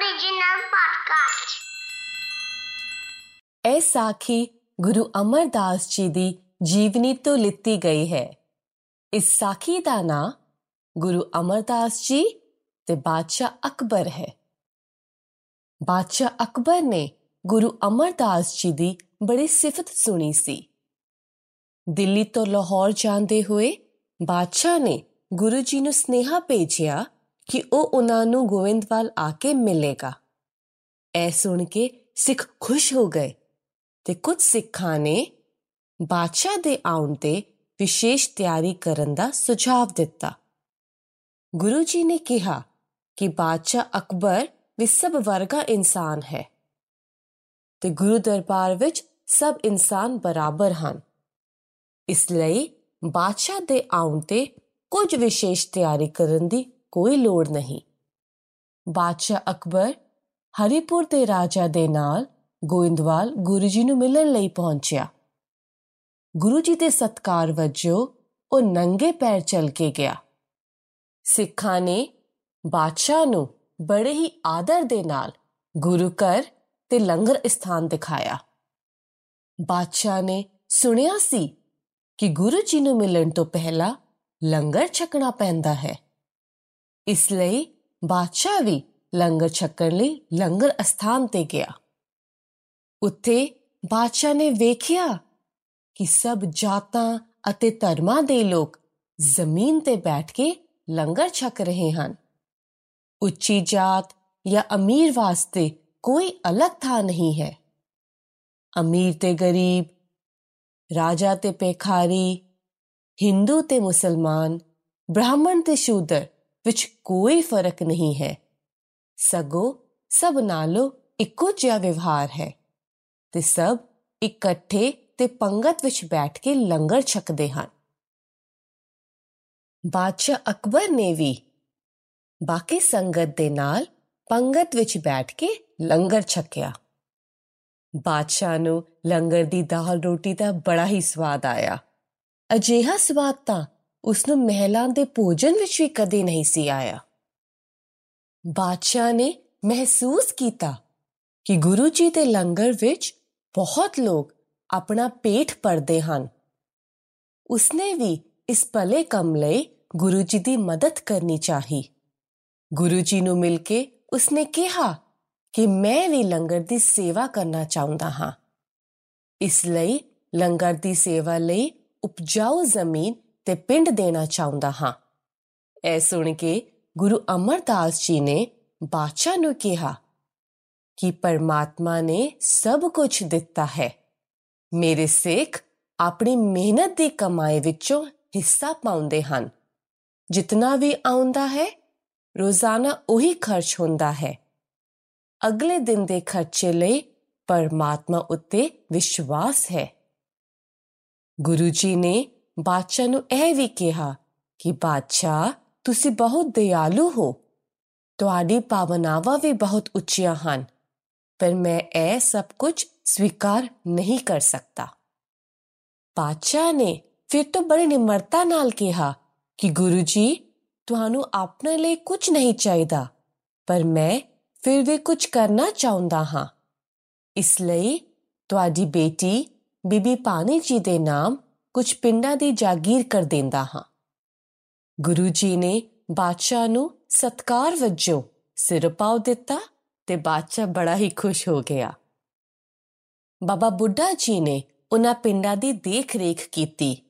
Radio, original ਇਹ ਸਾਖੀ ਗੁਰੂ ਅਮਰਦਾਸ ਜੀ ਦੀ ਜੀਵਨੀ ਤੋਂ ਲਿੱਤੀ ਗਈ ਹੈ। ਇਸ ਸਾਖੀ ਦਾ ਨਾਂ ਗੁਰੂ ਅਮਰਦਾਸ ਜੀ ਤੇ ਬਾਦਸ਼ਾਹ ਅਕਬਰ ਹੈ। ਬਾਦਸ਼ਾਹ ਅਕਬਰ ਨੇ ਗੁਰੂ ਅਮਰਦਾਸ ਜੀ ਦੀ ਬੜੀ ਸਿਫਤ ਸੁਣੀ ਸੀ। ਦਿੱਲੀ ਤੋਂ ਲਾਹੌਰ ਜਾਂਦੇ ਹੋਏ ਬਾਦਸ਼ਾਹ ਨੇ ਗੁਰੂ ਜੀ ਨੂੰ ਸਨੇਹਾ ਭੇਜਿਆ ਕਿ ਉਹ ਉਹਨਾਂ ਨੂੰ ਗੋਇੰਦਵਾਲ ਆ ਕੇ ਮਿਲੇਗਾ। ਐ ਸੁਣ ਕੇ ਸਿੱਖ ਖੁਸ਼ ਹੋ ਗਏ ਤੇ ਕੁਝ ਸਿੱਖਾਂ ਨੇ ਬਾਦਸ਼ਾਹ ਦੇ ਆਉਣ ਤੇ ਵਿਸ਼ੇਸ਼ ਤਿਆਰੀ ਕਰਨ ਦਾ ਸੁਝਾਅ ਦਿੱਤਾ। ਗੁਰੂ ਜੀ ਨੇ ਕਿਹਾ ਕਿ ਬਾਦਸ਼ਾਹ ਅਕਬਰ ਵੀ ਸਭ ਵਰਗਾ ਇਨਸਾਨ ਹੈ ਤੇ ਗੁਰੂ ਦਰਬਾਰ ਵਿੱਚ ਸਭ ਇਨਸਾਨ ਬਰਾਬਰ ਹਨ। ਇਸ ਲਈ ਬਾਦਸ਼ਾਹ ਦੇ ਆਉਣ ਤੇ ਕੁਝ ਵਿਸ਼ੇਸ਼ ਤਿਆਰੀ ਕਰਨ ਦੀ ਕੋਈ ਲੋੜ ਨਹੀਂ। ਬਾਦਸ਼ਾਹ ਅਕਬਰ ਹਰੀਪੁਰ ਦੇ ਰਾਜਾ ਦੇ ਨਾਲ ਗੋਇੰਦਵਾਲ ਗੁਰੂ ਜੀ ਨੂੰ ਮਿਲਣ ਲਈ ਪਹੁੰਚਿਆ। ਗੁਰੂ ਜੀ ਦੇ ਸਤਕਾਰ ਵਜੋਂ ਉਹ ਨੰਗੇ ਪੈਰ ਚੱਲ ਕੇ ਗਿਆ। ਸਿੱਖਾਂ ਨੇ ਬਾਦਸ਼ਾਹ ਨੂੰ ਬੜੇ ਹੀ ਆਦਰ ਦੇ ਨਾਲ ਗੁਰੂ ਘਰ ਤੇ ਲੰਗਰ ਸਥਾਨ ਦਿਖਾਇਆ। ਬਾਦਸ਼ਾਹ ਨੇ ਸੁਣਿਆ ਸੀ ਕਿ ਗੁਰੂ ਜੀ ਨੂੰ ਮਿਲਣ ਤੋਂ ਪਹਿਲਾਂ ਲੰਗਰ ਛਕਣਾ ਪੈਂਦਾ ਹੈ। ਇਸ ਲਈ ਬਾਦਸ਼ਾਹ ਵੀ ਲੰਗਰ ਛਕਣ ਲਈ ਲੰਗਰ ਅਸਥਾਨ ਤੇ ਗਿਆ ਉੱਥੇ ਬਾਦਸ਼ਾਹ ਨੇ ਵੇਖਿਆ ਕਿ ਸਭ ਜਾਤਾਂ ਅਤੇ ਧਰਮਾਂ ਦੇ ਲੋਕ ਜ਼ਮੀਨ ਤੇ ਬੈਠ ਕੇ ਲੰਗਰ ਛਕ ਰਹੇ ਹਨ ਉੱਚੀ ਜਾਤ ਜਾਂ ਅਮੀਰ ਵਾਸਤੇ ਕੋਈ ਅਲੱਗ ਥਾਂ ਨਹੀਂ ਹੈ ਅਮੀਰ ਤੇ ਗਰੀਬ ਰਾਜਾ ਤੇ ਪੇਖਾਰੀ ਹਿੰਦੂ ਤੇ ਮੁਸਲਮਾਨ ਬ੍ਰਾਹਮਣ ਤੇ ਸ਼ੂਦਰ ਵਿੱਚ ਕੋਈ ਫ਼ਰਕ ਨਹੀਂ ਹੈ। ਸਗੋਂ ਸਭ ਨਾਲੋਂ ਇੱਕੋ ਜਿਹਾ ਵਿਵਹਾਰ ਹੈ ਤੇ ਸਭ ਇਕੱਠੇ ਤੇ ਪੰਗਤ ਵਿੱਚ ਬੈਠ ਕੇ ਲੰਗਰ ਛਕਦੇ ਹਨ। ਬਾਦਸ਼ਾਹ ਅਕਬਰ ਨੇ ਵੀ ਬਾਕੀ ਸੰਗਤ ਦੇ ਨਾਲ ਪੰਗਤ ਵਿੱਚ ਬੈਠ ਕੇ ਲੰਗਰ ਛਕਿਆ। ਬਾਦਸ਼ਾਹ ਨੂੰ ਲੰਗਰ ਦੀ ਦਾਲ ਰੋਟੀ ਦਾ ਬੜਾ ਹੀ ਸਵਾਦ ਆਇਆ। ਅਜਿਹਾ ਸਵਾਦ ਤਾਂ ਉਸ ਨੂੰ ਮਹਿਲਾਂ ਦੇ ਭੋਜਨ ਵਿੱਚ ਵੀ ਕਦੇ ਨਹੀਂ ਸੀ ਆਇਆ। ਬਾਦਸ਼ਾਹ ਨੇ ਮਹਿਸੂਸ ਕੀਤਾ ਕਿ ਗੁਰੂ ਜੀ ਦੇ ਲੰਗਰ ਵਿੱਚ ਬਹੁਤ ਲੋਕ ਆਪਣਾ ਪੇਟ ਭਰਦੇ ਹਨ। ਉਸਨੇ ਵੀ ਇਸ ਭਲੇ ਕੰਮ ਲਈ ਗੁਰੂ ਜੀ ਦੀ ਮਦਦ ਕਰਨੀ ਚਾਹੀ। ਗੁਰੂ ਜੀ ਨੂੰ ਮਿਲ ਕੇ ਉਸਨੇ ਕਿਹਾ ਕਿ ਮੈਂ ਵੀ ਲੰਗਰ ਦੀ ਸੇਵਾ ਕਰਨਾ ਚਾਹੁੰਦਾ ਹਾਂ। ਇਸ ਲਈ ਲੰਗਰ ਦੀ ਸੇਵਾ ਲਈ ਉਪਜਾਊ ਜ਼ਮੀਨ ਤੇ ਪਿੰਡ ਦੇਣਾ ਚਾਹੁੰਦਾ ਹਾਂ। ਇਹ ਸੁਣ ਕੇ ਗੁਰੂ ਅਮਰਦਾਸ ਜੀ ਨੇ ਬਾਦਸ਼ਾਹ ਨੂੰ ਕਿਹਾ ਕਿ ਪਰਮਾਤਮਾ ਨੇ ਸਭ ਕੁਝ ਦਿੱਤਾ ਹੈ। ਮੇਰੇ ਸਿੱਖ ਆਪਣੀ ਮਿਹਨਤ ਦੀ ਕਮਾਈ ਵਿੱਚੋਂ ਹਿੱਸਾ ਪਾਉਂਦੇ ਹਨ। ਜਿੰਨਾ ਵੀ ਆਉਂਦਾ ਹੈ, ਰੋਜ਼ਾਨਾ ਉਹੀ ਖਰਚ ਹੁੰਦਾ ਹੈ। ਅਗਲੇ ਦਿਨ ਦੇ ਖਰਚੇ ਲਈ ਪਰਮਾਤਮਾ ਉੱਤੇ ਵਿਸ਼ਵਾਸ ਹੈ। ਗੁਰੂ ਜੀ ਨੇ ਬਾਦਸ਼ਾਹ ਨੂੰ ਇਹ ਵੀ ਕਿਹਾ ਕਿ, ਬਾਦਸ਼ਾਹ, ਤੁਸੀਂ ਬਹੁਤ ਦਿਆਲੂ ਹੋ। ਤੁਹਾਡੀ ਭਾਵਨਾਵਾਂ ਵੀ ਬਹੁਤ ਉੱਚੀਆਂ ਹਨ, ਪਰ ਮੈਂ ਇਹ ਸਭ ਕੁਝ ਸਵੀਕਾਰ ਨਹੀਂ ਕਰ ਸਕਦਾ। ਬਾਦਸ਼ਾਹ ਨੇ ਫਿਰ ਤੋਂ ਬੜੀ ਨਿਮਰਤਾ ਨਾਲ ਕਿਹਾ ਕਿ, ਗੁਰੂ ਜੀ, ਤੁਹਾਨੂੰ ਆਪਣੇ ਲਈ ਕੁਝ ਨਹੀਂ ਚਾਹੀਦਾ, ਪਰ ਮੈਂ ਫਿਰ ਵੀ ਕੁਝ ਕਰਨਾ ਚਾਹੁੰਦਾ ਹਾਂ। ਇਸ ਲਈ ਤੁਹਾਡੀ ਬੇਟੀ ਬੀਬੀ ਪਾਣੀ ਜੀ ਦੇ ਨਾਮ ਕੁਝ ਪਿੰਡਾਂ ਦੀ ਜਾਗੀਰ ਕਰ ਦਿੰਦਾ ਹਾਂ। ਗੁਰੂ ਜੀ ਨੇ ਬਾਦਸ਼ਾਹ ਨੂੰ ਸਤਕਾਰ ਵਜੋਂ ਸਿਰ ਪਾਉ ਦਿੱਤਾ ਤੇ ਬਾਦਸ਼ਾਹ ਬੜਾ ਹੀ ਖੁਸ਼ ਹੋ ਗਿਆ। ਬਾਬਾ ਬੁੱਢਾ ਜੀ ਨੇ ਉਹਨਾਂ ਪਿੰਡਾਂ ਦੀ ਦੇਖ-ਰੇਖ ਕੀਤੀ।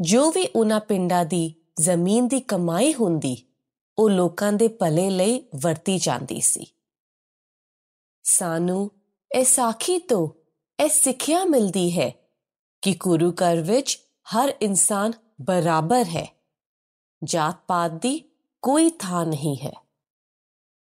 ਜੋ ਵੀ ਉਹਨਾਂ ਪਿੰਡਾਂ ਦੀ ਜ਼ਮੀਨ ਦੀ ਕਮਾਈ ਹੁੰਦੀ, ਉਹ ਲੋਕਾਂ ਦੇ ਭਲੇ ਲਈ ਵਰਤੀ ਜਾਂਦੀ ਸੀ। ਸਾਨੂੰ ਇਹ ਸਾਖੀ ਤੋਂ ਇਹ ਸਿੱਖਿਆ ਮਿਲਦੀ ਹੈ ਕਿ ਗੁਰੂ ਘਰ ਵਿੱਚ ਹਰ ਇਨਸਾਨ ਬਰਾਬਰ ਹੈ ਜਾਤ ਪਾਤ ਦੀ ਕੋਈ ਥਾਂ ਨਹੀਂ ਹੈ